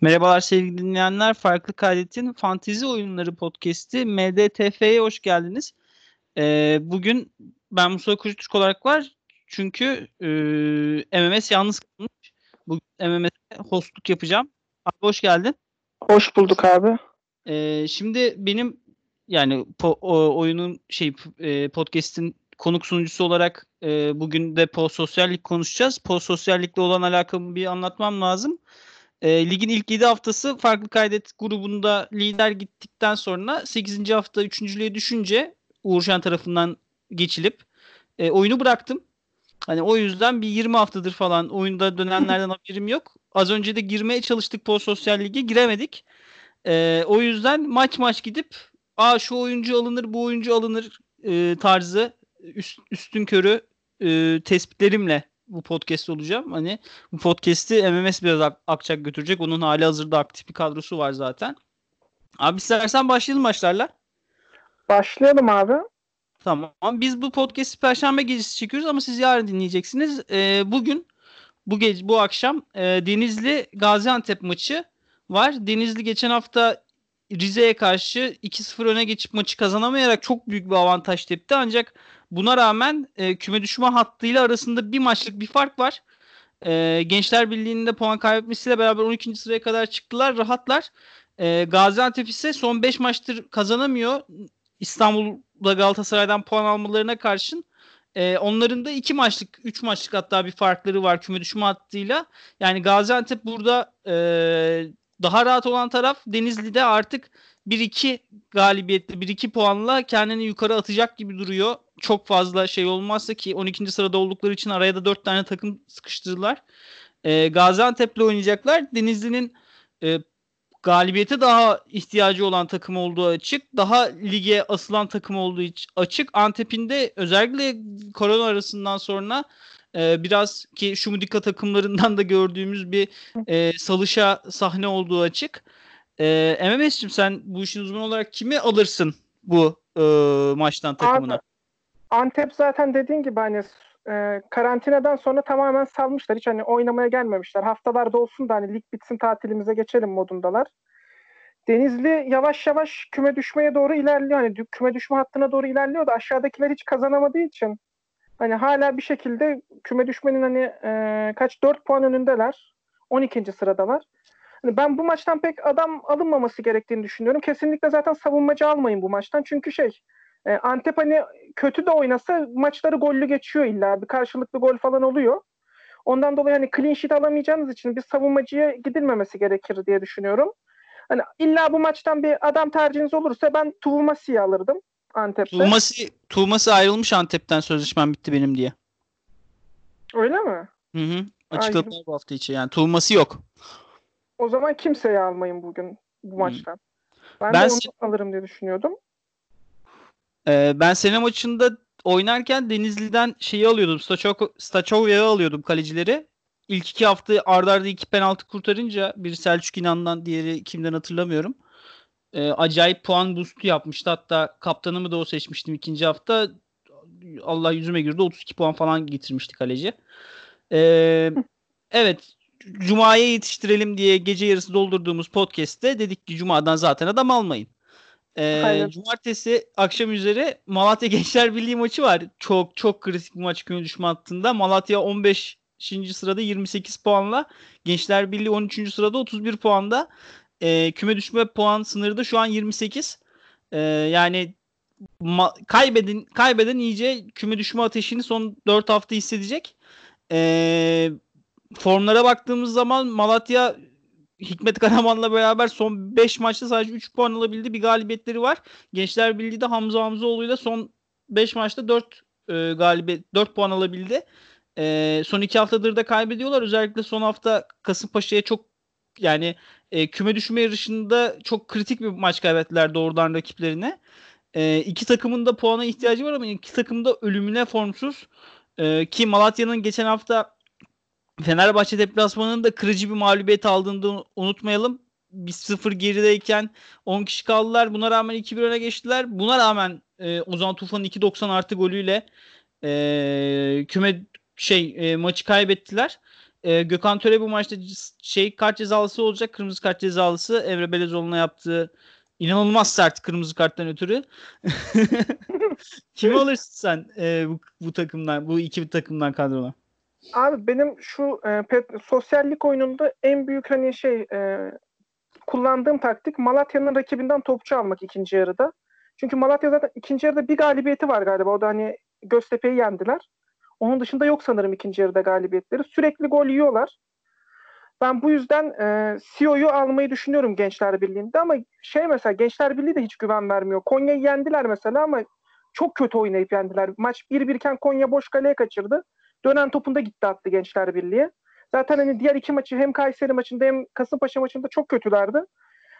Merhabalar sevgili dinleyenler. Farklı Kaydet'in Fantezi Oyunları Podcast'i MDTF'ye hoş geldiniz. Ee, bugün ben Mustafa Kucutürk olarak var. Çünkü e, MMS yalnız kalmış. Bugün MMS'e hostluk yapacağım. Abi hoş geldin. Hoş bulduk abi. Ee, şimdi benim yani po, o, oyunun şey e, podcast'in konuk sunucusu olarak e, bugün de post sosyallik konuşacağız. Post sosyallikle olan alakamı bir anlatmam lazım. E, ligin ilk 7 haftası farklı kaydet grubunda lider gittikten sonra 8. hafta 3.lüğe düşünce Uğurşen tarafından geçilip e, oyunu bıraktım. Hani o yüzden bir 20 haftadır falan oyunda dönenlerden haberim yok. Az önce de girmeye çalıştık post sosyal lige giremedik. E, o yüzden maç maç gidip Aa şu oyuncu alınır bu oyuncu alınır e, tarzı üst, üstün körü e, tespitlerimle bu podcast olacağım. Hani bu podcast'i MMS biraz akacak götürecek. Onun hali hazırda aktif bir kadrosu var zaten. Abi istersen başlayalım maçlarla. Başlayalım abi. Tamam. Biz bu podcast'i Perşembe gecesi çekiyoruz ama siz yarın dinleyeceksiniz. Ee, bugün bu gece bu akşam e, Denizli Gaziantep maçı var. Denizli geçen hafta Rize'ye karşı 2-0 öne geçip maçı kazanamayarak çok büyük bir avantaj tepti. Ancak buna rağmen e, küme düşme hattıyla arasında bir maçlık bir fark var. E, Gençler Birliği'nde puan kaybetmesiyle beraber 12. sıraya kadar çıktılar. Rahatlar. E, Gaziantep ise son 5 maçtır kazanamıyor. İstanbul'da Galatasaray'dan puan almalarına karşın e, onların da 2 maçlık, 3 maçlık hatta bir farkları var küme düşme hattıyla. Yani Gaziantep burada e, daha rahat olan taraf Denizli'de artık 1-2 galibiyetle 1-2 puanla kendini yukarı atacak gibi duruyor. Çok fazla şey olmazsa ki 12. sırada oldukları için araya da 4 tane takım sıkıştırdılar. E, Gaziantep'le oynayacaklar. Denizli'nin e, galibiyete daha ihtiyacı olan takım olduğu açık. Daha lige asılan takım olduğu açık. Antep'in de özellikle korona arasından sonra e, biraz ki şu Mudika takımlarından da gördüğümüz bir e, salışa sahne olduğu açık. E, MMS'cim sen bu işin uzmanı olarak kimi alırsın bu e, maçtan takımına? Abi, Antep zaten dediğin gibi hani e, karantinadan sonra tamamen salmışlar. Hiç hani oynamaya gelmemişler. Haftalarda olsun da hani lig bitsin tatilimize geçelim modundalar. Denizli yavaş yavaş küme düşmeye doğru ilerliyor. Hani küme düşme hattına doğru ilerliyor da aşağıdakiler hiç kazanamadığı için hani hala bir şekilde küme düşmenin hani e, kaç 4 puan önündeler. 12. sıradalar. Hani ben bu maçtan pek adam alınmaması gerektiğini düşünüyorum. Kesinlikle zaten savunmacı almayın bu maçtan. Çünkü şey e, Antep hani kötü de oynasa maçları gollü geçiyor illa. Bir karşılıklı gol falan oluyor. Ondan dolayı hani clean sheet alamayacağınız için bir savunmacıya gidilmemesi gerekir diye düşünüyorum. Hani illa bu maçtan bir adam tercihiniz olursa ben Tuvumasi'yi alırdım. Antep'te. Tuğması, Tuğması ayrılmış Antep'ten sözleşmem bitti benim diye. Öyle mi? Hı hı. Açıkladılar bu hafta içi. Yani Tuğması yok. O zaman kimseyi almayın bugün bu maçtan. Ben, ben de onu alırım diye düşünüyordum. Ee, ben sene maçında oynarken Denizli'den şeyi alıyordum. Stachovya'yı alıyordum kalecileri. İlk iki hafta ardarda arda iki penaltı kurtarınca bir Selçuk İnan'dan diğeri kimden hatırlamıyorum e, acayip puan boost'u yapmıştı. Hatta kaptanımı da o seçmiştim ikinci hafta. Allah yüzüme girdi 32 puan falan getirmişti kaleci. E, evet Cuma'ya yetiştirelim diye gece yarısı doldurduğumuz podcast'te dedik ki Cuma'dan zaten adam almayın. Ee, cumartesi akşam üzeri Malatya Gençler Birliği maçı var. Çok çok kritik bir maç küme düşme hattında. Malatya 15. sırada 28 puanla. Gençler Birliği 13. sırada 31 puanda e, küme düşme puan sınırı da şu an 28. E, yani ma- kaybeden kaybeden iyice küme düşme ateşini son 4 hafta hissedecek. E, formlara baktığımız zaman Malatya Hikmet Karaman'la beraber son 5 maçta sadece 3 puan alabildi. Bir galibiyetleri var. Gençler Birliği de Hamza Hamzaoğlu'yla son 5 maçta 4 e, galibiyet 4 puan alabildi. E, son 2 haftadır da kaybediyorlar. Özellikle son hafta Kasımpaşa'ya çok yani e, küme düşme yarışında çok kritik bir maç kaybettiler doğrudan rakiplerine. E, iki takımın da puana ihtiyacı var ama iki takım da ölümüne formsuz. E, ki Malatya'nın geçen hafta Fenerbahçe deplasmanında kırıcı bir mağlubiyet aldığını unutmayalım. Bir sıfır gerideyken 10 kişi kaldılar. Buna rağmen 2-1 öne geçtiler. Buna rağmen e, Ozan Tufan'ın 2.90 artı golüyle e, küme şey e, maçı kaybettiler. E, Gökhan Töre bu maçta şey kart cezalısı olacak. Kırmızı kart cezalısı Emre Belezoğlu'na yaptığı inanılmaz sert kırmızı karttan ötürü. Kimi alırsın sen e, bu, bu takımdan, bu iki takımdan kadrona? Abi benim şu e, pet, sosyallik oyununda en büyük hani şey e, kullandığım taktik Malatya'nın rakibinden topçu almak ikinci yarıda. Çünkü Malatya zaten ikinci yarıda bir galibiyeti var galiba. O da hani Göztepe'yi yendiler. Onun dışında yok sanırım ikinci yarıda galibiyetleri. Sürekli gol yiyorlar. Ben bu yüzden e, CEO'yu almayı düşünüyorum Gençler Birliği'nde ama şey mesela Gençler Birliği de hiç güven vermiyor. Konya'yı yendiler mesela ama çok kötü oynayıp yendiler. Maç 1-1 iken Konya boş kaleye kaçırdı. Dönen topunda gitti attı Gençler Birliği. Zaten hani diğer iki maçı hem Kayseri maçında hem Kasımpaşa maçında çok kötülerdi.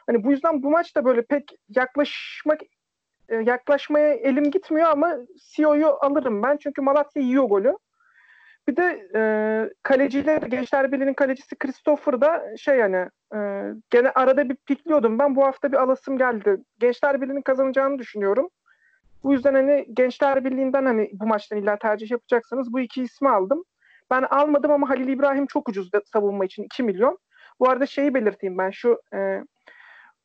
Hani bu yüzden bu maçta böyle pek yaklaşmak e, yaklaşmaya elim gitmiyor ama CEO'yu alırım ben. Çünkü Malatya yiyor golü. Bir de e, kaleciyle Gençler Birliği'nin kalecisi Christopher da şey yani e, gene arada bir pikliyordum ben. Bu hafta bir alasım geldi. Gençler Birliği'nin kazanacağını düşünüyorum. Bu yüzden hani Gençler Birliği'nden hani bu maçtan illa tercih yapacaksanız bu iki ismi aldım. Ben almadım ama Halil İbrahim çok ucuz savunma için 2 milyon. Bu arada şeyi belirteyim ben şu e,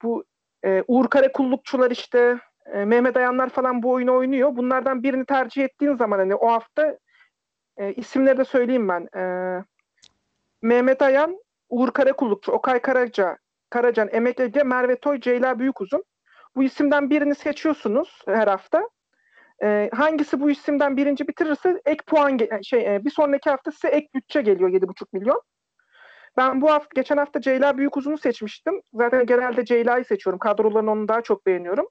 bu e, Uğur Karakullukçular işte e, Mehmet Ayanlar falan bu oyunu oynuyor. Bunlardan birini tercih ettiğin zaman hani o hafta e, isimleri de söyleyeyim ben. E, Mehmet Ayan, Uğur Karakullukçu, Okay Karaca, Karacan, Emek Ege, Merve Toy, Ceyla Büyükuzun. Bu isimden birini seçiyorsunuz her hafta. E, hangisi bu isimden birinci bitirirse ek puan şey e, bir sonraki hafta size ek bütçe geliyor 7,5 milyon. Ben bu hafta geçen hafta Ceyla Büyükuzun'u seçmiştim. Zaten genelde Ceyla'yı seçiyorum. Kadrolarını onu daha çok beğeniyorum.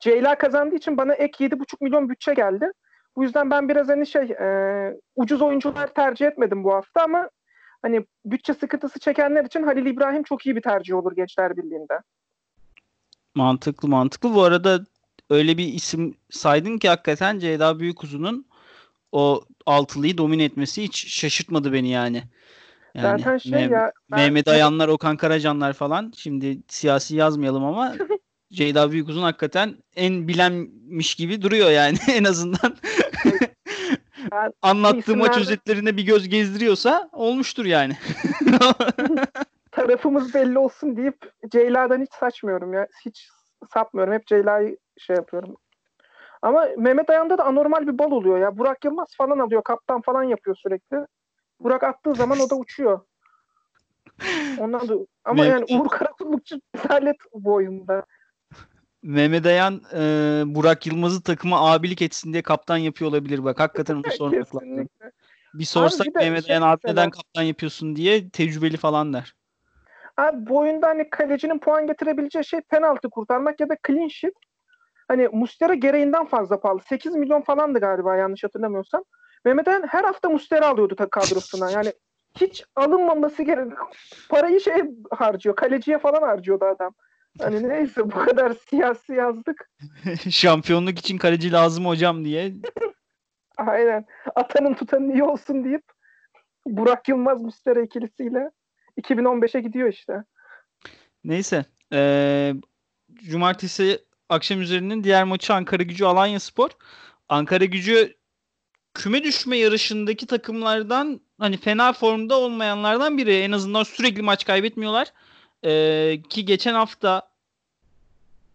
Ceyla kazandığı için bana ek 7,5 milyon bütçe geldi. Bu yüzden ben biraz hani şey e, ucuz oyuncular tercih etmedim bu hafta ama hani bütçe sıkıntısı çekenler için Halil İbrahim çok iyi bir tercih olur Gençler Birliği'nde. Mantıklı mantıklı. Bu arada öyle bir isim saydın ki hakikaten Ceyda Büyükuzun'un o altılıyı domine etmesi hiç şaşırtmadı beni yani. yani Zaten şey Meh- ya ben... Mehmet Ayanlar, Okan Karacanlar falan şimdi siyasi yazmayalım ama Ceyda Büyükuzun hakikaten en bilenmiş gibi duruyor yani en azından. Anlattığı maç özetlerine bir göz gezdiriyorsa olmuştur yani. Tarafımız belli olsun deyip Ceyla'dan hiç saçmıyorum ya. Hiç sapmıyorum. Hep Ceyla'yı şey yapıyorum. Ama Mehmet Ayan'da da anormal bir bal oluyor ya. Burak Yılmaz falan alıyor. Kaptan falan yapıyor sürekli. Burak attığı zaman o da uçuyor. Ondan da ama yani Uğur Karakullukçu rezalet bu oyunda. Mehmet Ayan e, Burak Yılmaz'ı takıma abilik etsin diye kaptan yapıyor olabilir bak. Hakikaten onu sormak lazım. Bir sorsak Abi bir Mehmet şey Ayan abi neden kaptan yapıyorsun diye tecrübeli falan der. Abi bu oyunda hani kalecinin puan getirebileceği şey penaltı kurtarmak ya da clean sheet. Hani Mustera gereğinden fazla pahalı. 8 milyon falandı galiba yanlış hatırlamıyorsam. Mehmet Ayan her hafta Mustera alıyordu kadrosuna. Yani hiç alınmaması gerek. Parayı şey harcıyor. Kaleciye falan harcıyordu adam. Hani neyse bu kadar siyasi yazdık. Şampiyonluk için kaleci lazım hocam diye. Aynen. Atanın tutanın iyi olsun deyip Burak Yılmaz Müstera ikilisiyle 2015'e gidiyor işte. Neyse. Ee, cumartesi akşam üzerinin diğer maçı Ankara Gücü Alanya Spor. Ankara Gücü küme düşme yarışındaki takımlardan hani fena formda olmayanlardan biri. En azından sürekli maç kaybetmiyorlar. Ee, ki geçen hafta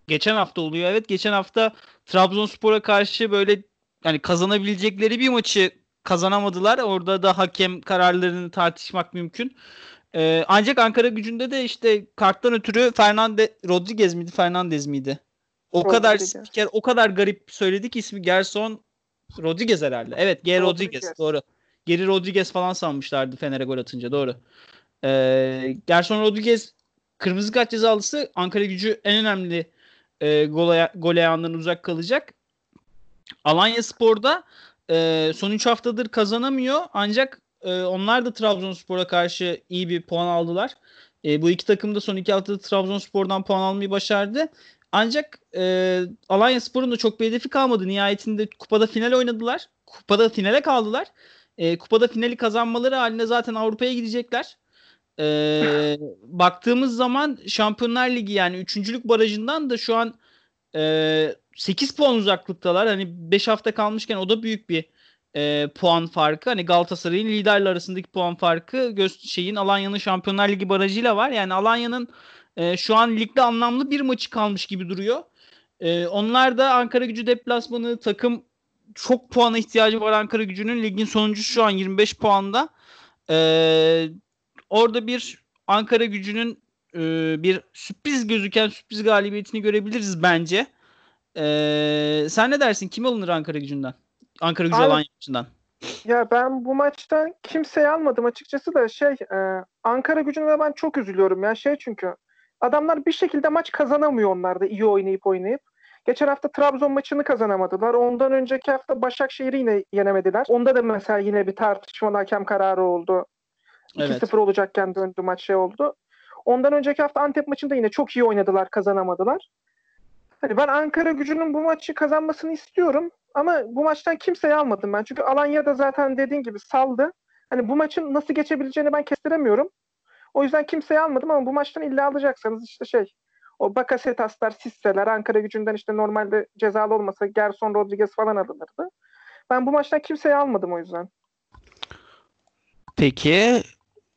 geçen hafta oluyor evet. Geçen hafta Trabzonspor'a karşı böyle yani kazanabilecekleri bir maçı kazanamadılar. Orada da hakem kararlarını tartışmak mümkün. Ee, ancak Ankara gücünde de işte karttan ötürü Fernande Rodriguez miydi Fernandez miydi? O Rodriguez. kadar spiker o kadar garip söyledi ki ismi Gerson Rodriguez herhalde. Evet G Rodriguez, Rodriguez doğru. Geri Rodriguez falan sanmışlardı Fener'e gol atınca doğru. Ee, Gerson Rodriguez kırmızı kart cezalısı Ankara gücü en önemli e, gol, gol ayağından uzak kalacak. Alanya Spor'da e, son 3 haftadır kazanamıyor ancak e, onlar da Trabzonspor'a karşı iyi bir puan aldılar. E, bu iki takım da son iki haftada Trabzonspor'dan puan almayı başardı. Ancak e, Alanya Spor'un da çok bir hedefi kalmadı. Nihayetinde kupada final oynadılar. Kupada finale kaldılar. E, kupada finali kazanmaları halinde zaten Avrupa'ya gidecekler. E, baktığımız zaman Şampiyonlar Ligi yani üçüncülük barajından da şu an e, 8 puan uzaklıktalar. Hani 5 hafta kalmışken o da büyük bir e, puan farkı. Hani Galatasaray'ın liderle arasındaki puan farkı göz şeyin Alanya'nın Şampiyonlar Ligi barajıyla var. Yani Alanya'nın e, şu an ligde anlamlı bir maçı kalmış gibi duruyor. E, onlar da Ankara Gücü deplasmanı takım çok puana ihtiyacı var Ankara Gücü'nün. Ligin sonuncusu şu an 25 puanda. E, orada bir Ankara Gücü'nün e, bir sürpriz gözüken sürpriz galibiyetini görebiliriz bence. E, sen ne dersin? Kim alınır Ankara Gücü'nden? Ankara Gücü Abi- maçından. Ya ben bu maçtan kimseyi almadım açıkçası da şey e, Ankara gücüne de ben çok üzülüyorum ya şey çünkü adamlar bir şekilde maç kazanamıyor onlar da iyi oynayıp oynayıp. Geçen hafta Trabzon maçını kazanamadılar. Ondan önceki hafta Başakşehir'i yine yenemediler. Onda da mesela yine bir tartışmalı hakem kararı oldu. Evet. 2-0 olacakken döndü maç şey oldu. Ondan önceki hafta Antep maçında yine çok iyi oynadılar, kazanamadılar. Hani ben Ankara gücünün bu maçı kazanmasını istiyorum. Ama bu maçtan kimseyi almadım ben. Çünkü Alanya da zaten dediğin gibi saldı. Hani bu maçın nasıl geçebileceğini ben kestiremiyorum. O yüzden kimseyi almadım ama bu maçtan illa alacaksanız işte şey o Bakasetaslar, Sisseler, Ankara gücünden işte normalde cezalı olmasa Gerson Rodriguez falan alınırdı. Ben bu maçtan kimseyi almadım o yüzden. Peki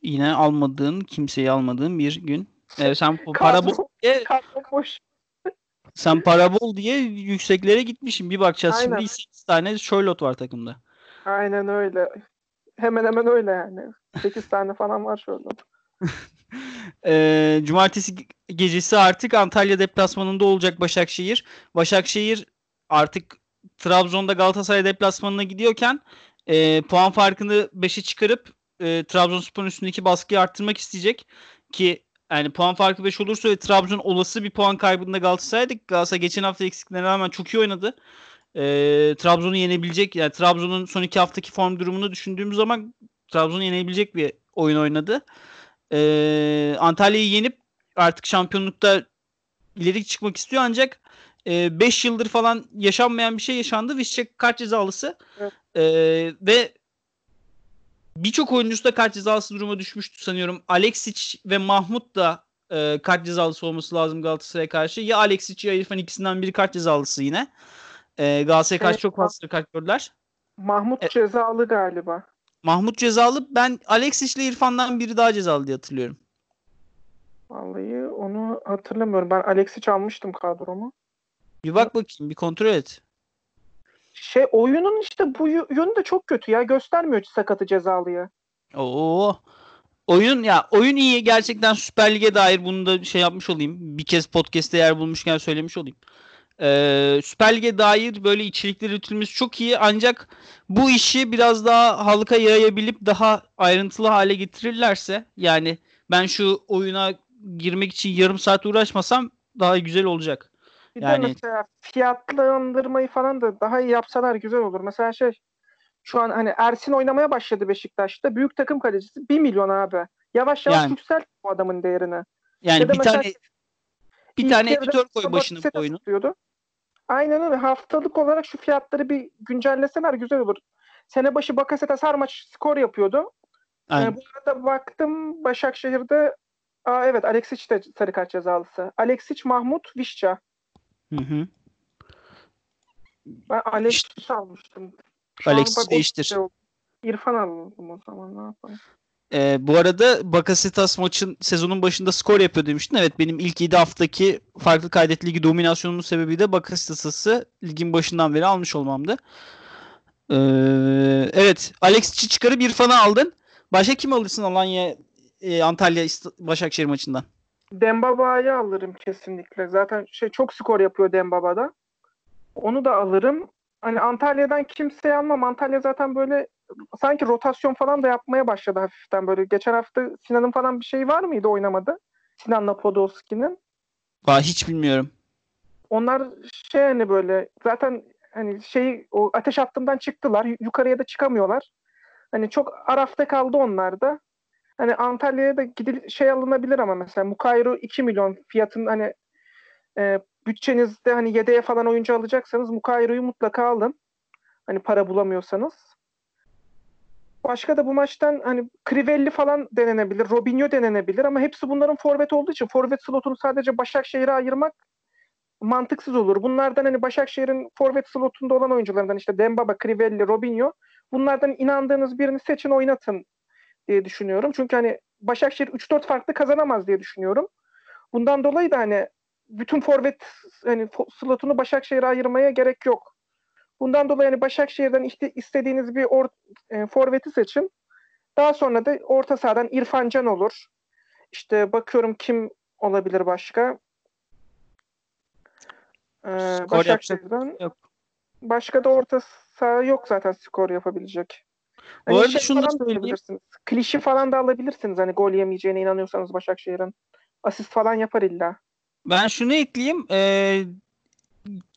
yine almadığın, kimseyi almadığın bir gün. Evet, sen para bol diye, boş. sen para bol diye yükseklere gitmişsin. Bir bakacağız Aynen. şimdi 8 tane Charlotte var takımda. Aynen öyle. Hemen hemen öyle yani. 8 tane falan var şurada. Ee, cumartesi ge- gecesi artık Antalya deplasmanında olacak Başakşehir. Başakşehir artık Trabzon'da Galatasaray deplasmanına gidiyorken e, puan farkını 5'e çıkarıp e, Trabzonspor'un üstündeki baskıyı arttırmak isteyecek ki yani puan farkı 5 olursa ve Trabzon olası bir puan kaybında Galatasaray'da Galatasaray geçen hafta eksiklerine rağmen çok iyi oynadı. E, Trabzon'u yenebilecek yani Trabzon'un son iki haftaki form durumunu düşündüğümüz zaman Trabzon'u yenebilecek bir oyun oynadı. Ee, Antalya'yı yenip artık şampiyonlukta ileri çıkmak istiyor ancak 5 yıldır falan yaşanmayan bir şey yaşandı. Vişçek kart cezalısı Evet. Ee, ve birçok oyuncusu da kart cezalısı duruma düşmüştü sanıyorum. Alexic ve Mahmut da e, kart cezalısı olması lazım Galatasaray'a karşı. Ya Alexic ya İrfan ikisinden biri kart cezalısı yine. Ee, Galatasaray'a karşı Evet, çok fazla kart gördüler. Mahmut E- cezalı galiba. Mahmut cezalı. Ben Alexic ile İrfan'dan biri daha cezalı diye hatırlıyorum. Vallahi onu hatırlamıyorum. Ben Alex'i almıştım kadromu. Bir bak bakayım, bir kontrol et. Şey oyunun işte bu yö- yönü de çok kötü ya. Göstermiyor sakatı cezalıya. Oo. Oyun ya oyun iyi gerçekten Süper Lig'e dair bunu da şey yapmış olayım. Bir kez podcast'te yer bulmuşken söylemiş olayım. Ee, Süper Lig'e dair böyle içerikler üretilmesi çok iyi ancak bu işi biraz daha halka yayabilip daha ayrıntılı hale getirirlerse yani ben şu oyuna girmek için yarım saat uğraşmasam daha güzel olacak. Bir Yani- de mesela fiyatlandırmayı falan da daha iyi yapsalar güzel olur. Mesela şey şu an hani Ersin oynamaya başladı Beşiktaş'ta. Büyük takım kalecisi 1 milyon abi. Yavaş yavaş Yani. yükselt bu adamın değerini. Yani Ya bir mesela tane bir tane editör koy başına bu oyunu. tutuyordu. Aynen öyle. Haftalık olarak şu fiyatları bir güncelleseler güzel olur. Sene başı Bakasetas her maç skor yapıyordu. Aynen. Ee, bu arada baktım Başakşehir'de Aa, evet Alexic de sarı kart cezalısı. Alexic, Mahmut, Vişça. Hı hı. Ben Alexic almıştım. Şu Alexis değiştir. şey. İrfan alalım o zaman ne yapalım. Ee, bu arada Bakasetas maçın sezonun başında skor yapıyor demiştin. Evet benim ilk 7 haftaki farklı kaydet ligi dominasyonumun sebebi de Bakasetas'ı ligin başından beri almış olmamdı. Ee, evet Alexic'i çıkarıp İrfan'ı aldın. Başka kim alırsın Alanya e, Antalya Başakşehir maçından? Dembaba'yı alırım kesinlikle. Zaten şey çok skor yapıyor Dembaba'da. Onu da alırım. Hani Antalya'dan kimseyi almam. Antalya zaten böyle sanki rotasyon falan da yapmaya başladı hafiften böyle. Geçen hafta Sinan'ın falan bir şey var mıydı oynamadı? Sinan'la Podolski'nin. Vah, hiç bilmiyorum. Onlar şey hani böyle zaten hani şey o ateş hattından çıktılar. yu- Yukarıya da çıkamıyorlar. Hani çok arafta kaldı onlar da. Hani Antalya'ya da gidil şey alınabilir ama mesela Mukayru 2 milyon fiyatın hani e, bütçenizde hani yedeğe falan oyuncu alacaksanız Mukayru'yu mutlaka alın. Hani para bulamıyorsanız. Başka da bu maçtan hani Crivelli falan denenebilir, Robinho denenebilir ama hepsi bunların forvet olduğu için forvet slotunu sadece Başakşehir'e ayırmak mantıksız olur. Bunlardan hani Başakşehir'in forvet slotunda olan oyuncularından işte Dembaba, Crivelli, Robinho Bunlardan inandığınız birini seçin oynatın diye düşünüyorum. Çünkü hani Başakşehir 3-4 farklı kazanamaz diye düşünüyorum. Bundan dolayı da hani bütün forvet hani slotunu Başakşehir'e ayırmaya gerek yok. Bundan dolayı hani Başakşehir'den işte istediğiniz bir or, e, forveti seçin. Daha sonra da orta sahadan İrfan Can olur. İşte bakıyorum kim olabilir başka. Ee, Başakşehir'den yok. başka da orta saha yok zaten skor yapabilecek. Bu hani arada şey şunu da söyleyeyim. Klişi falan da alabilirsiniz hani gol yemeyeceğine inanıyorsanız Başakşehir'in. Asist falan yapar illa. Ben şunu ekleyeyim. Ee,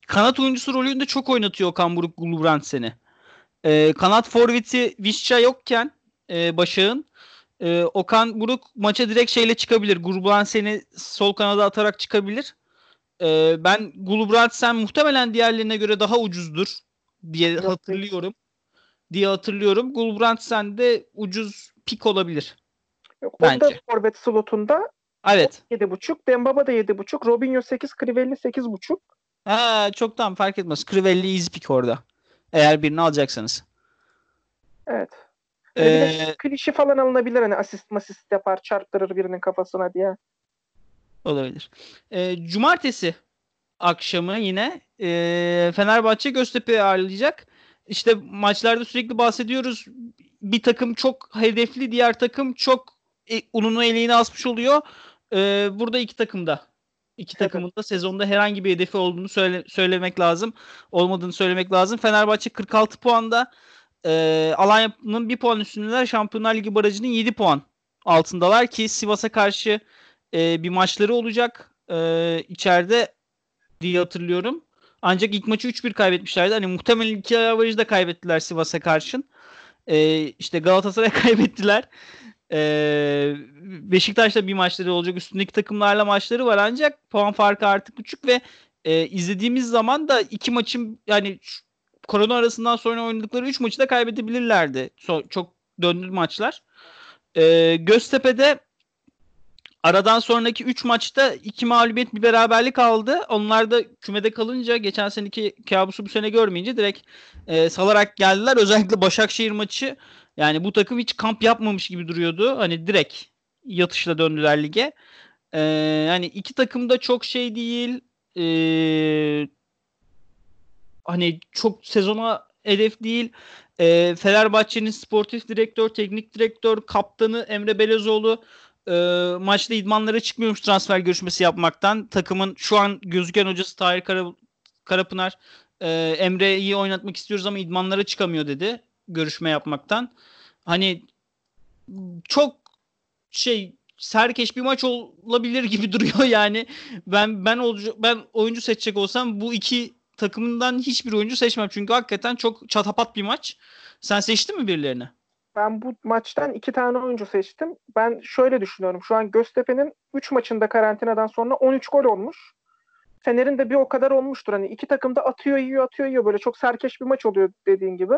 kanat oyuncusu rolünde çok oynatıyor Okan Buruk Gulbrandsen'i. Ee, kanat forveti Vişça yokken e, Başak'ın e, Okan Buruk maça direkt şeyle çıkabilir. Gulbrandsen'i sol kanada atarak çıkabilir. E, ben Gulbrandsen muhtemelen diğerlerine göre daha ucuzdur diye hatırlıyorum. Diye hatırlıyorum. Gulbrandsen de ucuz pik olabilir. Yok, bence. O da forvet slotunda Evet. 7.5. Dembaba da 7.5. Robinho 8. Crivelli 8.5. Ha, çok tamam fark etmez. Crivelli easy pick orada. Eğer birini alacaksanız. Evet. Ee, klişi falan alınabilir hani asist masist yapar çarptırır birinin kafasına diye. Olabilir. Ee, cumartesi akşamı yine e, Fenerbahçe Göztepe'yi ağırlayacak. İşte maçlarda sürekli bahsediyoruz. Bir takım çok hedefli, diğer takım çok e, ununu eleğine asmış oluyor. Ee, burada iki takımda iki takımın da sezonda herhangi bir hedefi olduğunu söyle, söylemek lazım. Olmadığını söylemek lazım. Fenerbahçe 46 puanda. E, Alanya'nın bir puan üstündeler. Şampiyonlar Ligi barajının 7 puan altındalar ki Sivas'a karşı e, bir maçları olacak. E, içeride diye hatırlıyorum. Ancak ilk maçı 3-1 kaybetmişlerdi. Hani muhtemelen iki avarajı da kaybettiler Sivas'a karşın. E, işte Galatasaray'a kaybettiler. Ee, Beşiktaş'ta bir maçları olacak. Üstündeki takımlarla maçları var ancak puan farkı artık küçük ve e, izlediğimiz zaman da iki maçın yani korona arasından sonra oynadıkları üç maçı da kaybedebilirlerdi. So, çok döndü maçlar. Ee, Göztepe'de aradan sonraki 3 maçta 2 mağlubiyet bir beraberlik aldı. Onlar da kümede kalınca geçen seneki kabusu bu sene görmeyince direkt e, salarak geldiler. Özellikle Başakşehir maçı yani bu takım hiç kamp yapmamış gibi duruyordu. Hani direkt yatışla döndüler lige. Ee, hani iki takım da çok şey değil. Ee, hani çok sezona hedef değil. Ee, Fenerbahçe'nin sportif direktör, teknik direktör, kaptanı Emre Belezoğlu e, maçta idmanlara çıkmıyormuş transfer görüşmesi yapmaktan. Takımın şu an gözüken hocası Tahir Kara, Karapınar e, Emre'yi oynatmak istiyoruz ama idmanlara çıkamıyor dedi görüşme yapmaktan. Hani çok şey serkeş bir maç olabilir gibi duruyor yani. Ben ben olcu, ben oyuncu seçecek olsam bu iki takımından hiçbir oyuncu seçmem. Çünkü hakikaten çok çatapat bir maç. Sen seçtin mi birilerini? Ben bu maçtan iki tane oyuncu seçtim. Ben şöyle düşünüyorum. Şu an Göztepe'nin 3 maçında karantinadan sonra 13 gol olmuş. Fener'in de bir o kadar olmuştur. Hani iki takım da atıyor yiyor atıyor yiyor. Böyle çok serkeş bir maç oluyor dediğin gibi.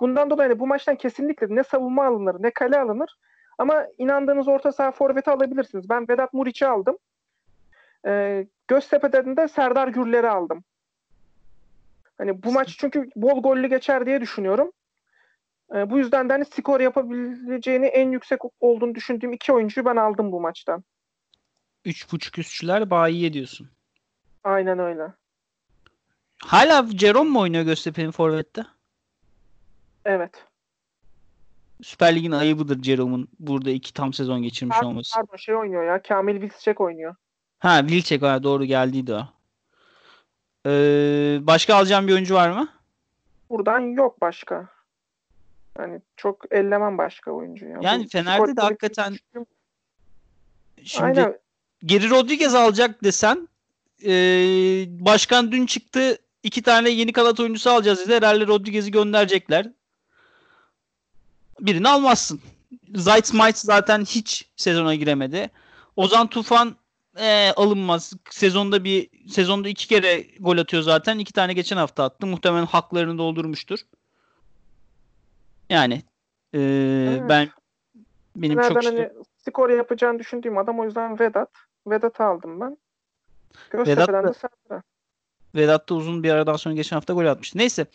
Bundan dolayı hani bu maçtan kesinlikle ne savunma alınır ne kale alınır. Ama inandığınız orta saha forveti alabilirsiniz. Ben Vedat Muriç'i aldım. Ee, Göztepe'den de Serdar Gürler'i aldım. Hani bu maç çünkü bol gollü geçer diye düşünüyorum. Ee, bu yüzden de hani skor yapabileceğini en yüksek olduğunu düşündüğüm iki oyuncuyu ben aldım bu maçtan. Üç buçuk üstçüler bayi ediyorsun. Aynen öyle. Hala Jerome mu oynuyor Göztepe'nin forvette? Evet. Süper Lig'in ayıbıdır Jerome'un burada iki tam sezon geçirmiş pardon, olması. Pardon şey oynuyor ya. Kamil Vilcek oynuyor. Ha Vilcek ha doğru geldiydi o. Ee, başka alacağım bir oyuncu var mı? Buradan yok başka. Yani çok ellemem başka oyuncu. Ya. Yani Bu Fener'de de hakikaten şimdi Aynen. Geri Rodriguez alacak desen e, başkan dün çıktı iki tane yeni kanat oyuncusu alacağız dedi. Herhalde Rodriguez'i gönderecekler birini almazsın. Zayt Might zaten hiç sezona giremedi. Ozan Tufan e, alınmaz. Sezonda bir sezonda iki kere gol atıyor zaten. İki tane geçen hafta attı. Muhtemelen haklarını doldurmuştur. Yani e, evet. ben benim Nereden çok hani skor yapacağını düşündüğüm adam o yüzden Vedat. Vedat aldım ben. Göztepe'den Vedat da, Vedat da uzun bir aradan sonra geçen hafta gol atmıştı. Neyse.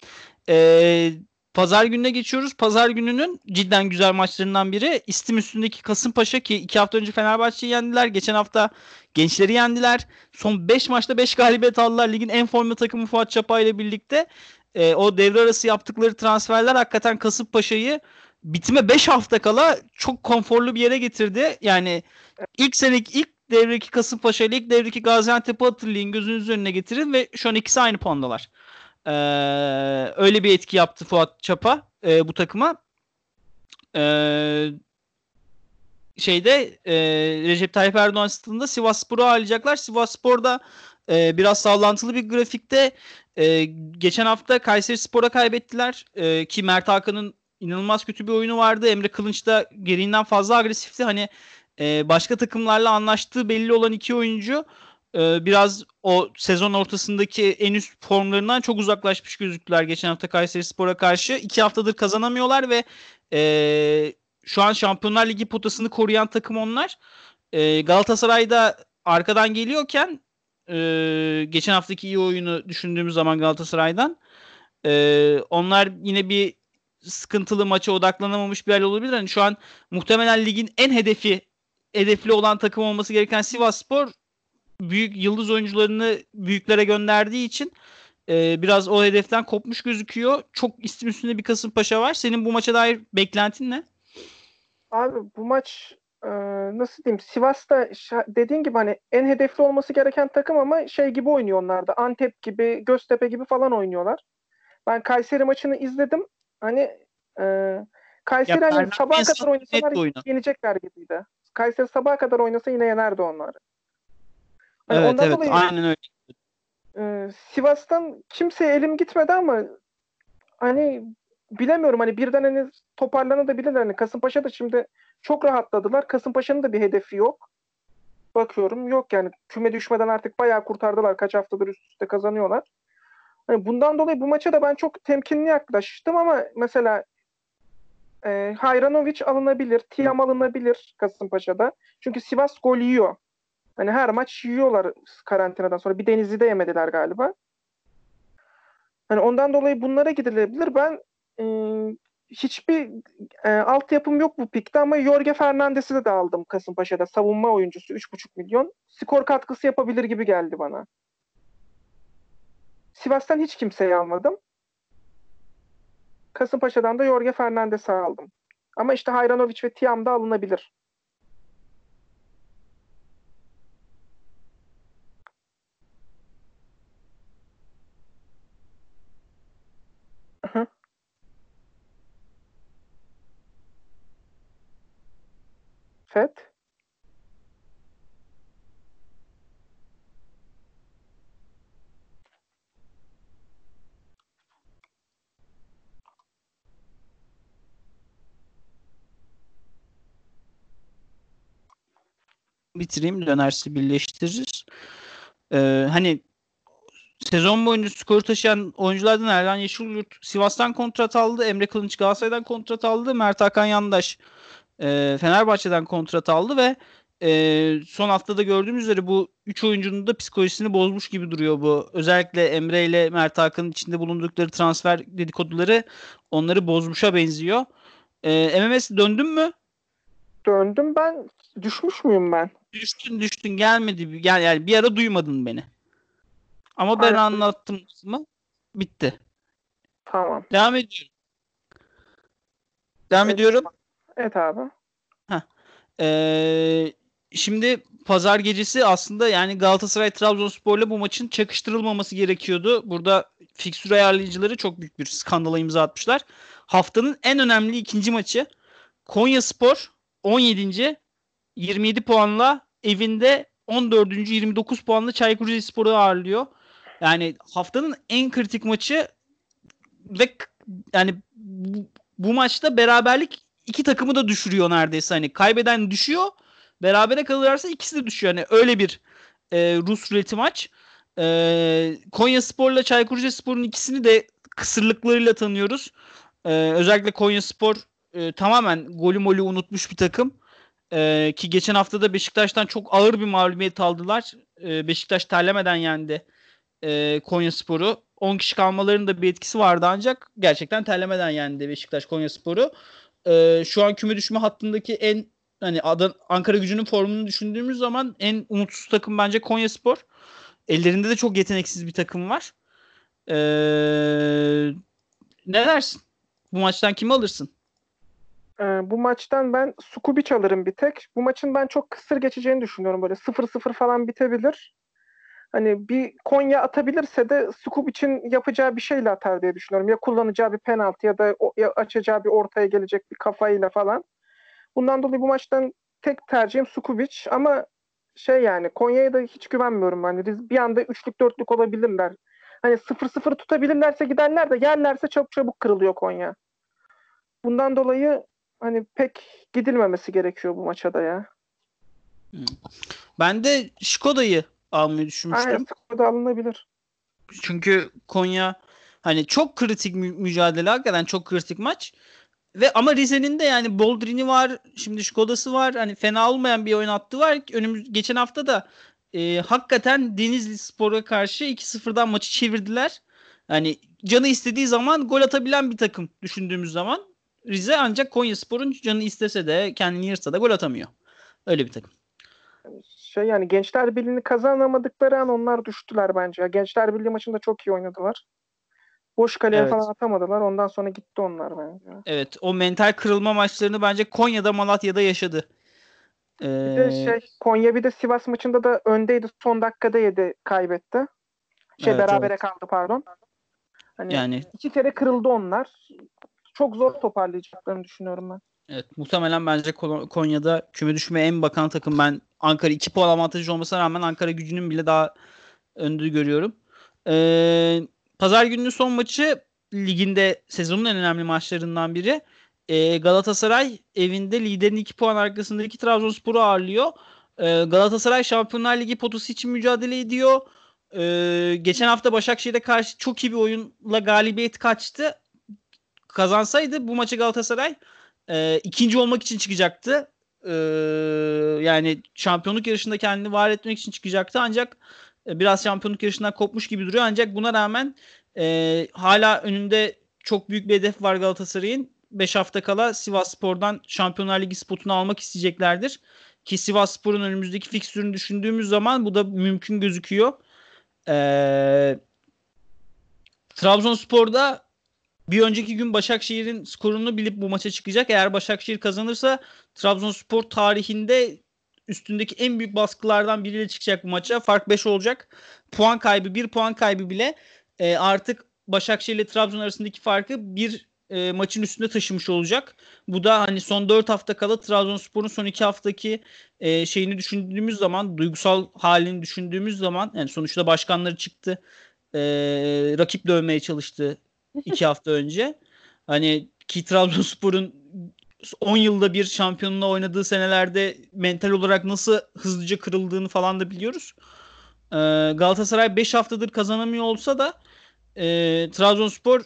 Eee Pazar gününe geçiyoruz. Pazar gününün cidden güzel maçlarından biri. İstim üstündeki Kasımpaşa ki iki hafta önce Fenerbahçe'yi yendiler. Geçen hafta gençleri yendiler. Son 5 maçta 5 galibiyet aldılar. Ligin en formda takımı Fuat Çapa ile birlikte. E, o devre arası yaptıkları transferler hakikaten Kasımpaşa'yı bitime 5 hafta kala çok konforlu bir yere getirdi. Yani ilk seneki ilk devreki Kasımpaşa ile ilk devreki Gaziantep'i hatırlayın gözünüzün önüne getirin ve şu an ikisi aynı puandalar. Ee, öyle bir etki yaptı Fuat Çapa e, bu takıma. Ee, şeyde e, Recep Tayyip Erdoğan stadında Sivas Spor'u ağırlayacaklar. Sivas Spor'da e, biraz sallantılı bir grafikte e, geçen hafta Kayseri Spor'a kaybettiler. E, ki Mert Hakan'ın inanılmaz kötü bir oyunu vardı. Emre Kılınç da gereğinden fazla agresifti. Hani e, başka takımlarla anlaştığı belli olan iki oyuncu e, biraz o sezon ortasındaki en üst formlarından çok uzaklaşmış gözüktüler geçen hafta Kayseri Spor'a karşı. iki haftadır kazanamıyorlar ve e, şu an Şampiyonlar Ligi potasını koruyan takım onlar. E, Galatasaray'da arkadan geliyorken e, geçen haftaki iyi oyunu düşündüğümüz zaman Galatasaray'dan e, onlar yine bir sıkıntılı maça odaklanamamış bir hal olabilir. Yani şu an muhtemelen ligin en hedefi hedefli olan takım olması gereken Sivas Spor büyük yıldız oyuncularını büyüklere gönderdiği için e, biraz o hedeften kopmuş gözüküyor. Çok istim üstünde bir Kasımpaşa var. Senin bu maça dair beklentin ne? Abi bu maç e, nasıl diyeyim Sivas'ta dediğin gibi hani en hedefli olması gereken takım ama şey gibi oynuyor onlar da. Antep gibi, Göztepe gibi falan oynuyorlar. Ben Kayseri maçını izledim. Hani e, Kayseri ya, hani sabaha kadar oynasalar yenecekler gibiydi. Kayseri sabaha kadar oynasa yine yenerdi onları. Hani evet evet dolayı, aynen öyle. E, Sivas'tan kimseye elim gitmedi ama hani bilemiyorum hani birden hani toparlanabilirler. Hani Kasımpaşa da şimdi çok rahatladılar. Kasımpaşa'nın da bir hedefi yok. Bakıyorum yok yani küme düşmeden artık bayağı kurtardılar. Kaç haftadır üst üste kazanıyorlar. Hani bundan dolayı bu maça da ben çok temkinli yaklaştım ama mesela e, Hayranovic alınabilir, Tiam alınabilir Kasımpaşa'da. Çünkü Sivas gol yiyor. Hani her maç yiyorlar karantinadan sonra. Bir Denizli'de yemediler galiba. Hani ondan dolayı bunlara gidilebilir. Ben e, hiçbir e, altyapım yok bu pikte ama Jorge Fernandes'i de, de aldım Kasımpaşa'da. Savunma oyuncusu 3,5 milyon. Skor katkısı yapabilir gibi geldi bana. Sivas'tan hiç kimseyi almadım. Kasımpaşa'dan da Jorge Fernandes'i aldım. Ama işte Hayranovic ve Tiam da alınabilir. Hı. FED. bitireyim dönersi birleştiririz. Ee, hani sezon boyunca skoru taşıyan oyunculardan Erden Yeşilyurt Sivas'tan kontrat aldı. Emre Kılınç Galatasaray'dan kontrat aldı. Mert Hakan Yandaş e, Fenerbahçe'den kontrat aldı ve e, son haftada gördüğümüz üzere bu üç oyuncunun da psikolojisini bozmuş gibi duruyor bu. Özellikle Emre ile Mert Hakan'ın içinde bulundukları transfer dedikoduları onları bozmuşa benziyor. E, MMS döndün mü? Döndüm ben. Düşmüş müyüm ben? Düştün düştün gelmedi. Yani, yani bir ara duymadın beni. Ama ben Aynen. anlattım mı? Bitti. Tamam. Devam ediyorum. Devam evet, ediyorum. Evet abi. Heh. Ee, şimdi pazar gecesi aslında yani Galatasaray Trabzonspor'la bu maçın çakıştırılmaması gerekiyordu. Burada fiksür ayarlayıcıları çok büyük bir skandala imza atmışlar. Haftanın en önemli ikinci maçı Konya Spor 17. 27 puanla evinde 14. 29 puanla Çaykur Rizespor'u ağırlıyor. Yani haftanın en kritik maçı ve yani bu, bu maçta beraberlik iki takımı da düşürüyor neredeyse. Hani kaybeden düşüyor. Berabere kalırlarsa ikisi de düşüyor. Yani öyle bir e, Rus ruleti maç. E, Konya Spor'la Çaykur Rizespor'un ikisini de kısırlıklarıyla tanıyoruz. E, özellikle Konya Spor e, tamamen golü molü unutmuş bir takım. E, ki geçen hafta da Beşiktaş'tan çok ağır bir mağlubiyet aldılar. E, Beşiktaş terlemeden yendi e, Konya Sporu. 10 kişi kalmalarının da bir etkisi vardı ancak gerçekten terlemeden yendi Beşiktaş Konyaspor'u. Ee, şu an küme düşme hattındaki en hani Adan Ankara Gücü'nün formunu düşündüğümüz zaman en umutsuz takım bence Konyaspor. Ellerinde de çok yeteneksiz bir takım var. Ee, ne dersin? Bu maçtan kimi alırsın? Ee, bu maçtan ben Sukubic alırım bir tek. Bu maçın ben çok kısır geçeceğini düşünüyorum. Böyle 0-0 falan bitebilir. Hani bir Konya atabilirse de Skubic'in yapacağı bir şeyle atar diye düşünüyorum. Ya kullanacağı bir penaltı ya da ya açacağı bir ortaya gelecek bir kafayla falan. Bundan dolayı bu maçtan tek tercihim Sukubic ama şey yani Konya'ya da hiç güvenmiyorum. Hani bir anda üçlük dörtlük olabilirler. Hani 0-0 tutabilirlerse giderler de yerlerse çok çabuk kırılıyor Konya. Bundan dolayı hani pek gidilmemesi gerekiyor bu maça da ya. Ben de Şkoda'yı almayı düşünmüştüm. Aynen Skoda alınabilir. Çünkü Konya hani çok kritik mü- mücadele hakikaten çok kritik maç. Ve ama Rize'nin de yani Boldrin'i var, şimdi Şkoda'sı var. Hani fena olmayan bir oyun hattı var. Önümüz geçen hafta da e, hakikaten Denizli Spor'a karşı 2-0'dan maçı çevirdiler. Hani canı istediği zaman gol atabilen bir takım düşündüğümüz zaman Rize ancak Konya Spor'un canı istese de kendini yırtsa da gol atamıyor. Öyle bir takım. Şey yani Gençler Birliği'ni kazanamadıkları an onlar düştüler bence. Gençler Birliği maçında çok iyi oynadılar. Boş kaleye Evet. falan atamadılar. Ondan sonra gitti onlar bence. Evet o mental kırılma maçlarını bence Konya'da Malatya'da yaşadı. Bir de Ee, şey Konya bir de Sivas maçında da öndeydi. Son dakikada yedi kaybetti. Şey Evet, berabere evet. kaldı pardon. Hani yani iki kere kırıldı onlar. Çok zor toparlayacaklarını düşünüyorum ben. Evet muhtemelen bence Konya'da küme düşmeye en bakan takım ben Ankara 2 puan avantajı olmasına rağmen Ankara gücünün bile daha önde görüyorum. Ee, Pazar gününün son maçı liginde sezonun en önemli maçlarından biri. Ee, Galatasaray evinde liderin 2 puan arkasındaki Trabzonspor'u ağırlıyor. Ee, Galatasaray Şampiyonlar Ligi potusu için mücadele ediyor. Ee, geçen hafta Başakşehir'e karşı çok iyi bir oyunla galibiyet kaçtı. Kazansaydı bu maçı Galatasaray e, ikinci olmak için çıkacaktı. E, yani şampiyonluk yarışında kendini var etmek için çıkacaktı ancak e, biraz şampiyonluk yarışından kopmuş gibi duruyor. Ancak buna rağmen e, hala önünde çok büyük bir hedef var Galatasaray'ın. 5 hafta kala Sivas Spor'dan Şampiyonlar Ligi spotunu almak isteyeceklerdir. Ki Sivas Spor'un önümüzdeki fikstürünü düşündüğümüz zaman bu da mümkün gözüküyor. Eee Trabzonspor'da bir önceki gün Başakşehir'in skorunu bilip bu maça çıkacak. Eğer Başakşehir kazanırsa Trabzonspor tarihinde üstündeki en büyük baskılardan biriyle çıkacak bu maça. Fark 5 olacak. Puan kaybı, bir puan kaybı bile e, artık Başakşehir ile Trabzon arasındaki farkı bir e, maçın üstünde taşımış olacak. Bu da hani son 4 hafta kala Trabzonspor'un son 2 haftaki e, şeyini düşündüğümüz zaman, duygusal halini düşündüğümüz zaman yani sonuçta başkanları çıktı. E, rakip dövmeye çalıştı iki hafta önce. Hani ki Trabzonspor'un 10 yılda bir şampiyonluğa oynadığı senelerde mental olarak nasıl hızlıca kırıldığını falan da biliyoruz. Ee, Galatasaray 5 haftadır kazanamıyor olsa da e, Trabzonspor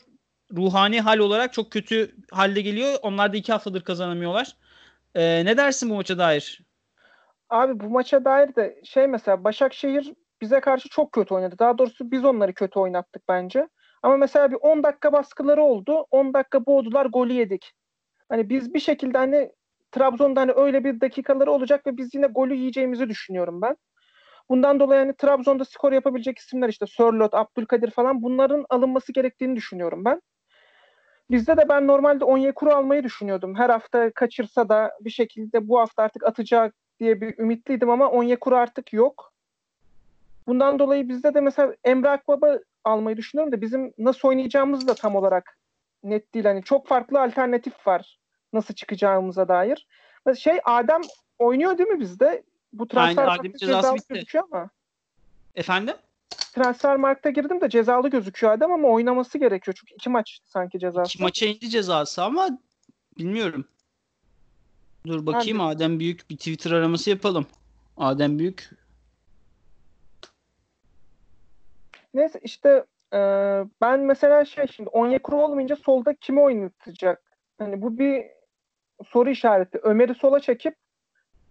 ruhani hal olarak çok kötü halde geliyor. Onlar da 2 haftadır kazanamıyorlar. Ee, ne dersin bu maça dair? Abi bu maça dair de şey mesela Başakşehir bize karşı çok kötü oynadı. Daha doğrusu biz onları kötü oynattık bence. Ama mesela bir 10 dakika baskıları oldu. 10 dakika boğdular, golü yedik. Hani biz bir şekilde hani Trabzon'da hani öyle bir dakikaları olacak ve biz yine golü yiyeceğimizi düşünüyorum ben. Bundan dolayı hani Trabzon'da skor yapabilecek isimler işte Sörlot, Abdülkadir falan bunların alınması gerektiğini düşünüyorum ben. Bizde de ben normalde Onyekuru almayı düşünüyordum. Her hafta kaçırsa da bir şekilde bu hafta artık atacak diye bir ümitliydim ama Onyekuru artık yok. Bundan dolayı bizde de mesela Emre Akbaba almayı düşünüyorum da bizim nasıl oynayacağımız da tam olarak net değil. Hani çok farklı alternatif var nasıl çıkacağımıza dair. Şey Adem oynuyor değil mi bizde? Bu transfer Aynen, Adem cezalı gözüküyor ama. Efendim? Transfer markta girdim de cezalı gözüküyor Adem ama oynaması gerekiyor. Çünkü iki maç sanki cezası. İki maça indi cezası ama bilmiyorum. Dur bakayım Adem Büyük bir Twitter araması yapalım. Adem Büyük Neyse işte e, ben mesela şey şimdi Onyekuru olmayınca solda kimi oynatacak? Hani bu bir soru işareti. Ömer'i sola çekip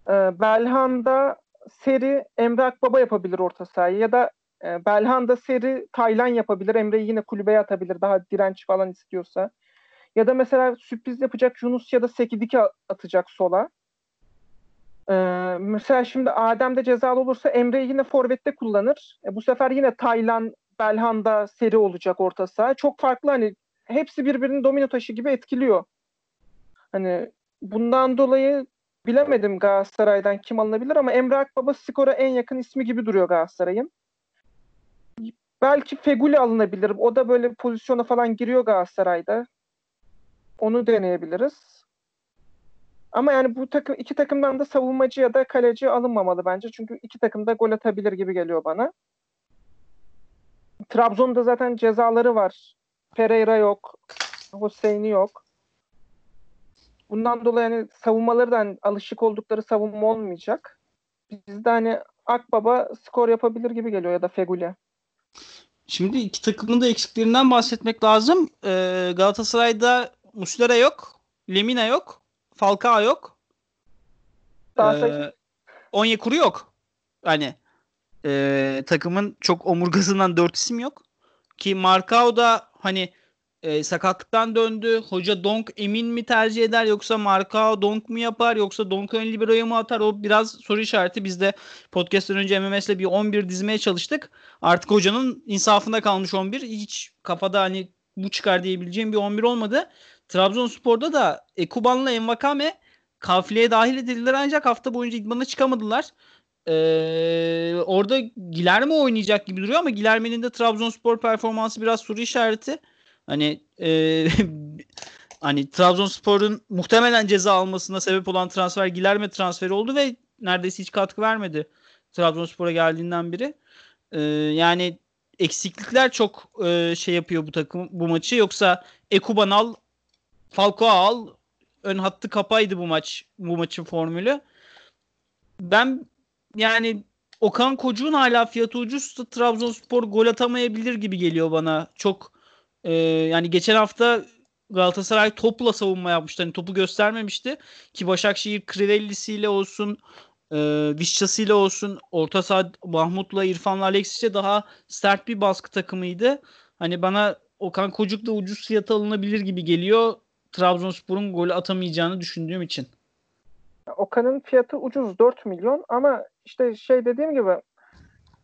e, Belhanda Seri Emre Akbaba yapabilir orta sahayı ya da E, Belhanda seri Taylan yapabilir. Emre'yi yine kulübeye atabilir. Daha direnç falan istiyorsa. Ya da mesela sürpriz yapacak Yunus ya da Sekidik'i atacak sola. Ee, mesela şimdi Adem de cezalı olursa Emre'yi yine forvette kullanır. E, bu sefer yine Taylan, Belhanda seri olacak orta saha. Çok farklı hani hepsi birbirini domino taşı gibi etkiliyor. Hani bundan dolayı bilemedim Galatasaray'dan kim alınabilir ama Emre Akbaba skora en yakın ismi gibi duruyor Galatasaray'ın. Belki Feguli alınabilir. O da böyle pozisyona falan giriyor Galatasaray'da. Onu deneyebiliriz. Ama yani bu takım iki takımdan da savunmacı ya da kaleci alınmamalı bence. Çünkü iki takım da gol atabilir gibi geliyor bana. Trabzon'da zaten cezaları var. Pereira yok. Hüseyin'i yok. Bundan dolayı hani savunmaları da hani alışık oldukları savunma olmayacak. Bizde hani Akbaba skor yapabilir gibi geliyor ya da Feguli. Şimdi iki takımın da eksiklerinden bahsetmek lazım. Ee, Galatasaray'da Muslera yok. Lemina yok. Falcao yok. Ee, Onyekuru yok. Hani e, takımın çok omurgasından dört isim yok. Ki Marcao da hani e, sakatlıktan döndü. Hoca Donk emin mi tercih eder yoksa Marcao Donk mu yapar yoksa Donk ön libero'ya mı atar? O biraz soru işareti. Biz de podcast'ten önce MMS'le bir 11 dizmeye çalıştık. Artık hocanın insafında kalmış 11. Hiç kafada hani bu çıkar diyebileceğim bir 11 olmadı. Trabzonspor'da da Ekuban'la Envakame kafileye dahil edildiler ancak hafta boyunca idmana çıkamadılar. Ee, orada Gilerme oynayacak gibi duruyor ama Gilerme'nin de Trabzonspor performansı biraz soru işareti. Hani e, hani Trabzonspor'un muhtemelen ceza almasına sebep olan transfer Gilerme transferi oldu ve neredeyse hiç katkı vermedi Trabzonspor'a geldiğinden beri. Ee, yani eksiklikler çok e, şey yapıyor bu takım bu maçı yoksa Ekuban al Falcao al ön hattı kapaydı bu maç bu maçın formülü. Ben yani Okan Kocuğun hala fiyatı ucuz Trabzonspor gol atamayabilir gibi geliyor bana. Çok e, yani geçen hafta Galatasaray topla savunma yapmıştı. Hani topu göstermemişti. Ki Başakşehir Crivelli'siyle olsun e, Vişça'sıyla olsun orta saha Mahmut'la İrfan'la Alexis'e daha sert bir baskı takımıydı. Hani bana Okan Kocuk da ucuz fiyata alınabilir gibi geliyor. Trabzonspor'un golü atamayacağını düşündüğüm için. Okan'ın fiyatı ucuz 4 milyon ama işte şey dediğim gibi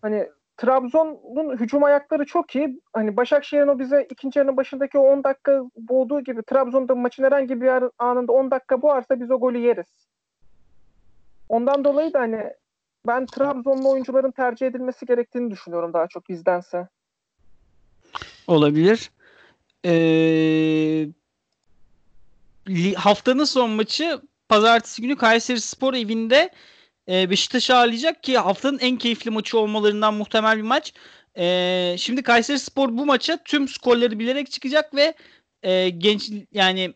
hani Trabzon'un hücum ayakları çok iyi. Hani Başakşehir'in o bize ikinci yarının başındaki o 10 dakika boğduğu gibi Trabzon'da maçın herhangi bir anında 10 dakika boğarsa biz o golü yeriz. Ondan dolayı da hani ben Trabzonlu oyuncuların tercih edilmesi gerektiğini düşünüyorum daha çok bizdense. Olabilir. Ee, haftanın son maçı pazartesi günü Kayseri Spor evinde e, Beşiktaş'ı ağırlayacak ki haftanın en keyifli maçı olmalarından muhtemel bir maç. E, şimdi Kayseri Spor bu maça tüm skorları bilerek çıkacak ve e, genç yani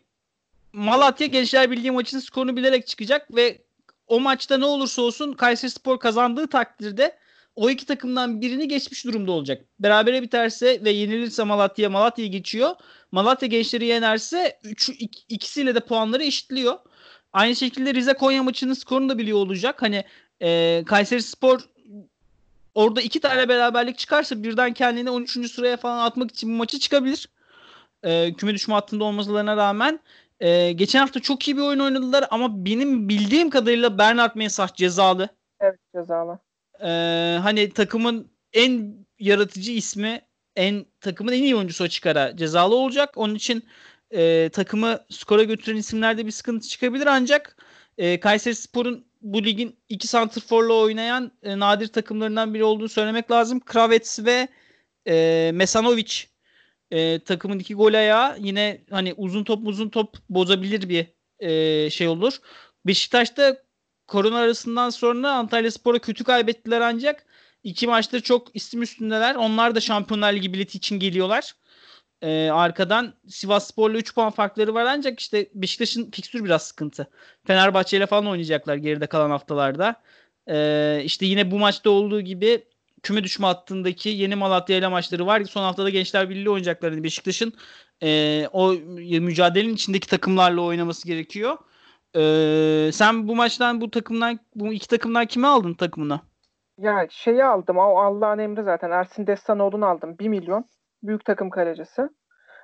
Malatya Gençler Birliği maçının skorunu bilerek çıkacak ve o maçta ne olursa olsun Kayseri Spor kazandığı takdirde o iki takımdan birini geçmiş durumda olacak. Berabere biterse ve yenilirse Malatya Malatya geçiyor. Malatya gençleri yenerse üç, ik, ikisiyle de puanları eşitliyor. Aynı şekilde Rize Konya maçının skorunu da biliyor olacak. Hani e, Kayseri Spor orada iki tane beraberlik çıkarsa birden kendini 13. sıraya falan atmak için bu maçı çıkabilir. E, küme düşme hattında olmalarına rağmen. E, geçen hafta çok iyi bir oyun oynadılar ama benim bildiğim kadarıyla Bernard Mensah cezalı. Evet cezalı. E, hani takımın en yaratıcı ismi en takımın en iyi oyuncusu açık ara cezalı olacak. Onun için e, takımı skora götüren isimlerde bir sıkıntı çıkabilir ancak e, Kayseri Spor'un bu ligin iki santrforla oynayan e, nadir takımlarından biri olduğunu söylemek lazım. Kravets ve e, Mesanovic e, takımın iki gol ayağı yine hani uzun top uzun top bozabilir bir e, şey olur. Beşiktaş'ta korona arasından sonra Antalya Spor'a kötü kaybettiler ancak iki maçta çok isim üstündeler. Onlar da Şampiyonlar Ligi bileti için geliyorlar. Ee, arkadan Sivas Spor'la 3 puan farkları var ancak işte Beşiktaş'ın fikstür biraz sıkıntı. Fenerbahçe ile falan oynayacaklar geride kalan haftalarda. Ee, işte yine bu maçta olduğu gibi küme düşme hattındaki yeni Malatya ile maçları var. Son haftada Gençler Birliği oynayacaklar. Yani Beşiktaş'ın e, o mücadelenin içindeki takımlarla oynaması gerekiyor. Ee, sen bu maçtan bu takımdan bu iki takımdan kimi aldın takımına? Ya şeyi aldım. O Allah'ın emri zaten. Ersin Destanoğlu'nu aldım. 1 milyon. Büyük takım kalecisi.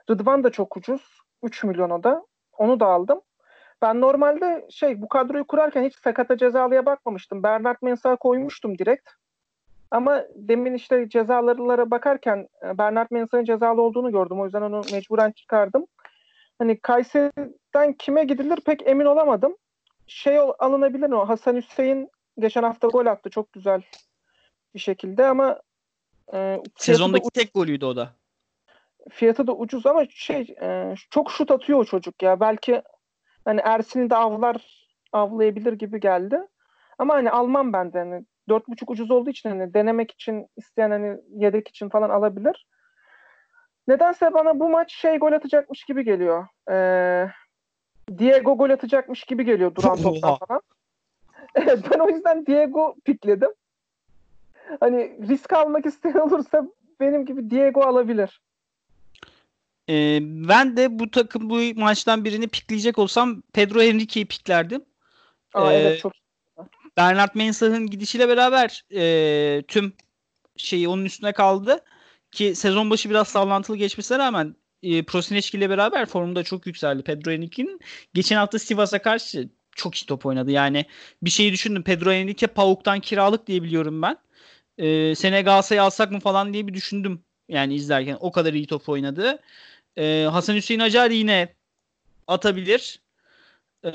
Rıdvan da çok ucuz. 3 milyon o da. Onu da aldım. Ben normalde şey bu kadroyu kurarken hiç sakata cezalıya bakmamıştım. Bernard Mensah'ı koymuştum direkt. Ama demin işte cezalılara bakarken e, Bernard Mensah'ın cezalı olduğunu gördüm. O yüzden onu mecburen çıkardım. Hani Kayseri'den kime gidilir pek emin olamadım. Şey alınabilir mi? Hasan Hüseyin geçen hafta gol attı çok güzel bir şekilde ama e, sezondaki da, tek golüydü o da. Fiyatı da ucuz ama şey e, çok şut atıyor o çocuk ya. Belki hani Ersin'i de avlar avlayabilir gibi geldi. Ama hani almam ben de. Hani dört buçuk ucuz olduğu için hani denemek için isteyen hani yedek için falan alabilir. Nedense bana bu maç şey gol atacakmış gibi geliyor. Ee, Diego gol atacakmış gibi geliyor duran toptan falan. Evet ben o yüzden Diego pikledim. Hani risk almak isteyen olursa benim gibi Diego alabilir. Ee, ben de bu takım bu maçtan birini pikleyecek olsam Pedro Henrique'yi piklerdim. Aa, ee, evet çok Bernard Mensah'ın gidişiyle beraber e, tüm şeyi onun üstüne kaldı. Ki sezon başı biraz sallantılı geçmesine rağmen e, Prosineçki ile beraber formunda çok yükseldi Pedro Henrique'nin. Geçen hafta Sivas'a karşı çok iyi top oynadı. Yani bir şeyi düşündüm. Pedro Henrique Pauk'tan kiralık diye biliyorum ben. E, sene Galatasaray'ı alsak mı falan diye bir düşündüm. Yani izlerken o kadar iyi top oynadı. E, Hasan Hüseyin Acar yine atabilir. E,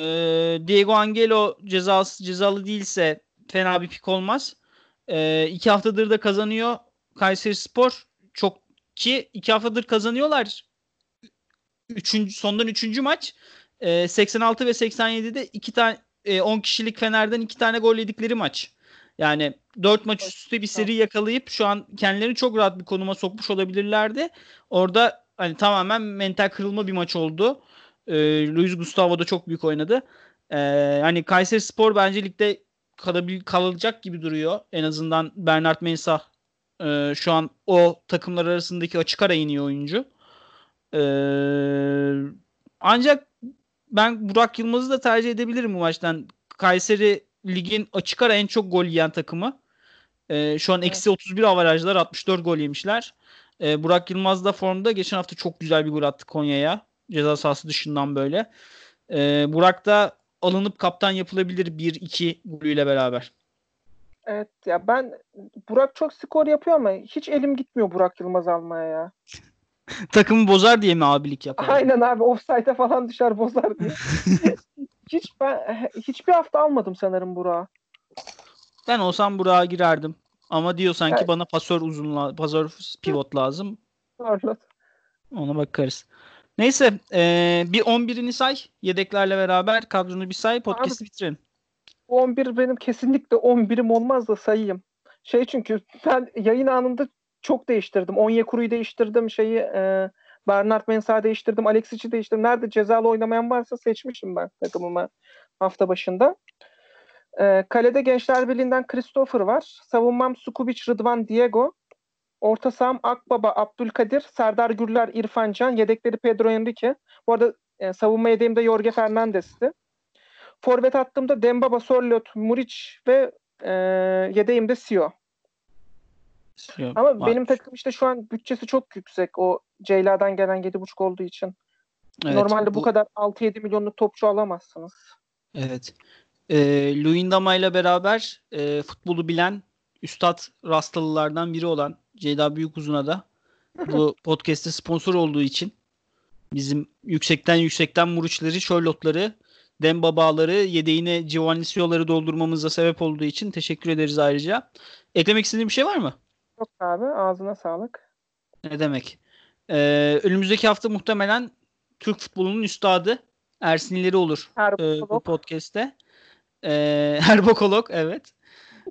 Diego Angelo cezası, cezalı değilse fena bir pik olmaz. E, iki haftadır da kazanıyor Kayseri Spor. Çok ki iki haftadır kazanıyorlar. Üçüncü, sondan üçüncü maç. E, 86 ve 87'de iki tane e, 10 kişilik Fener'den iki tane gol yedikleri maç. Yani 4 maç üst üste bir seri yakalayıp şu an kendilerini çok rahat bir konuma sokmuş olabilirlerdi. Orada hani tamamen mental kırılma bir maç oldu. E, Luis Gustavo da çok büyük oynadı. E, hani Kayseri Spor bence ligde kalabil, kalacak gibi duruyor. En azından Bernard Mensah e, şu an o takımlar arasındaki açık ara iniyor oyuncu. E, ancak ben Burak Yılmaz'ı da tercih edebilirim bu maçtan. Kayseri ligin açık ara en çok gol yiyen takımı. E, şu an evet. eksi 31 avarajlar 64 gol yemişler. E, Burak Yılmaz da formda. Geçen hafta çok güzel bir gol attı Konya'ya. Ceza sahası dışından böyle. E, Burak da alınıp kaptan yapılabilir 1-2 golüyle beraber. Evet ya ben Burak çok skor yapıyor ama hiç elim gitmiyor Burak Yılmaz almaya ya. Takımı bozar diye mi abilik yapar? Aynen abi offside'e falan düşer bozar diye. hiç ben hiçbir hafta almadım sanırım Burak'ı. Ben olsam Burak'a girerdim. Ama diyor sanki evet. bana pasör uzun pasör pivot lazım. Doğru. Ona bakarız. Neyse ee, bir 11'ini say yedeklerle beraber kadronu bir say podcast'ı bitirelim. 11 benim kesinlikle 11'im olmaz da sayayım. Şey çünkü ben yayın anında çok değiştirdim. Onyekuru'yu değiştirdim. Şeyi e, Bernard Mensah'ı değiştirdim. Alexic'i değiştirdim. Nerede cezalı oynamayan varsa seçmişim ben takımıma hafta başında. E, kalede Gençler Birliği'nden Christopher var. Savunmam Sukubic, Rıdvan, Diego. Orta saham Akbaba, Abdülkadir, Serdar Gürler, İrfan Can. Yedekleri Pedro Enrique. Bu arada e, savunma yedeğimde Jorge Fernandes'ti. Forvet attığımda Dembaba, Sorlot, Muriç ve e, yedeğimde Sio. Sio Ama var. benim takım işte şu an bütçesi çok yüksek. O Ceyla'dan gelen 7.5 olduğu için. Evet, Normalde bu, bu kadar 6-7 milyonluk topçu alamazsınız. Evet. E, Luyendama ile beraber e, futbolu bilen üstad rastalılardan biri olan Ceyda Büyükuzun'a da bu podcast'te sponsor olduğu için bizim yüksekten yüksekten Muruçları, Charlotte'ları Demba bağları yedeğine Giovanni Sio'ları doldurmamıza sebep olduğu için teşekkür ederiz ayrıca. Eklemek istediğin bir şey var mı? Yok abi ağzına sağlık. Ne demek? Ee, önümüzdeki hafta muhtemelen Türk futbolunun üstadı Ersin İleri olur e, bu podcast'te. Ee, Herbokolog evet.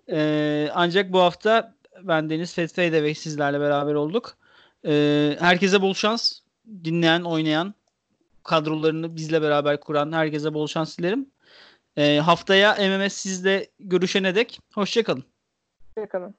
Ee, ancak bu hafta ben Deniz Fethfeyde ve sizlerle beraber olduk. Ee, herkese bol şans. Dinleyen, oynayan, kadrolarını bizle beraber kuran herkese bol şans dilerim. E, haftaya MMS sizle görüşene dek hoşçakalın. Hoşçakalın.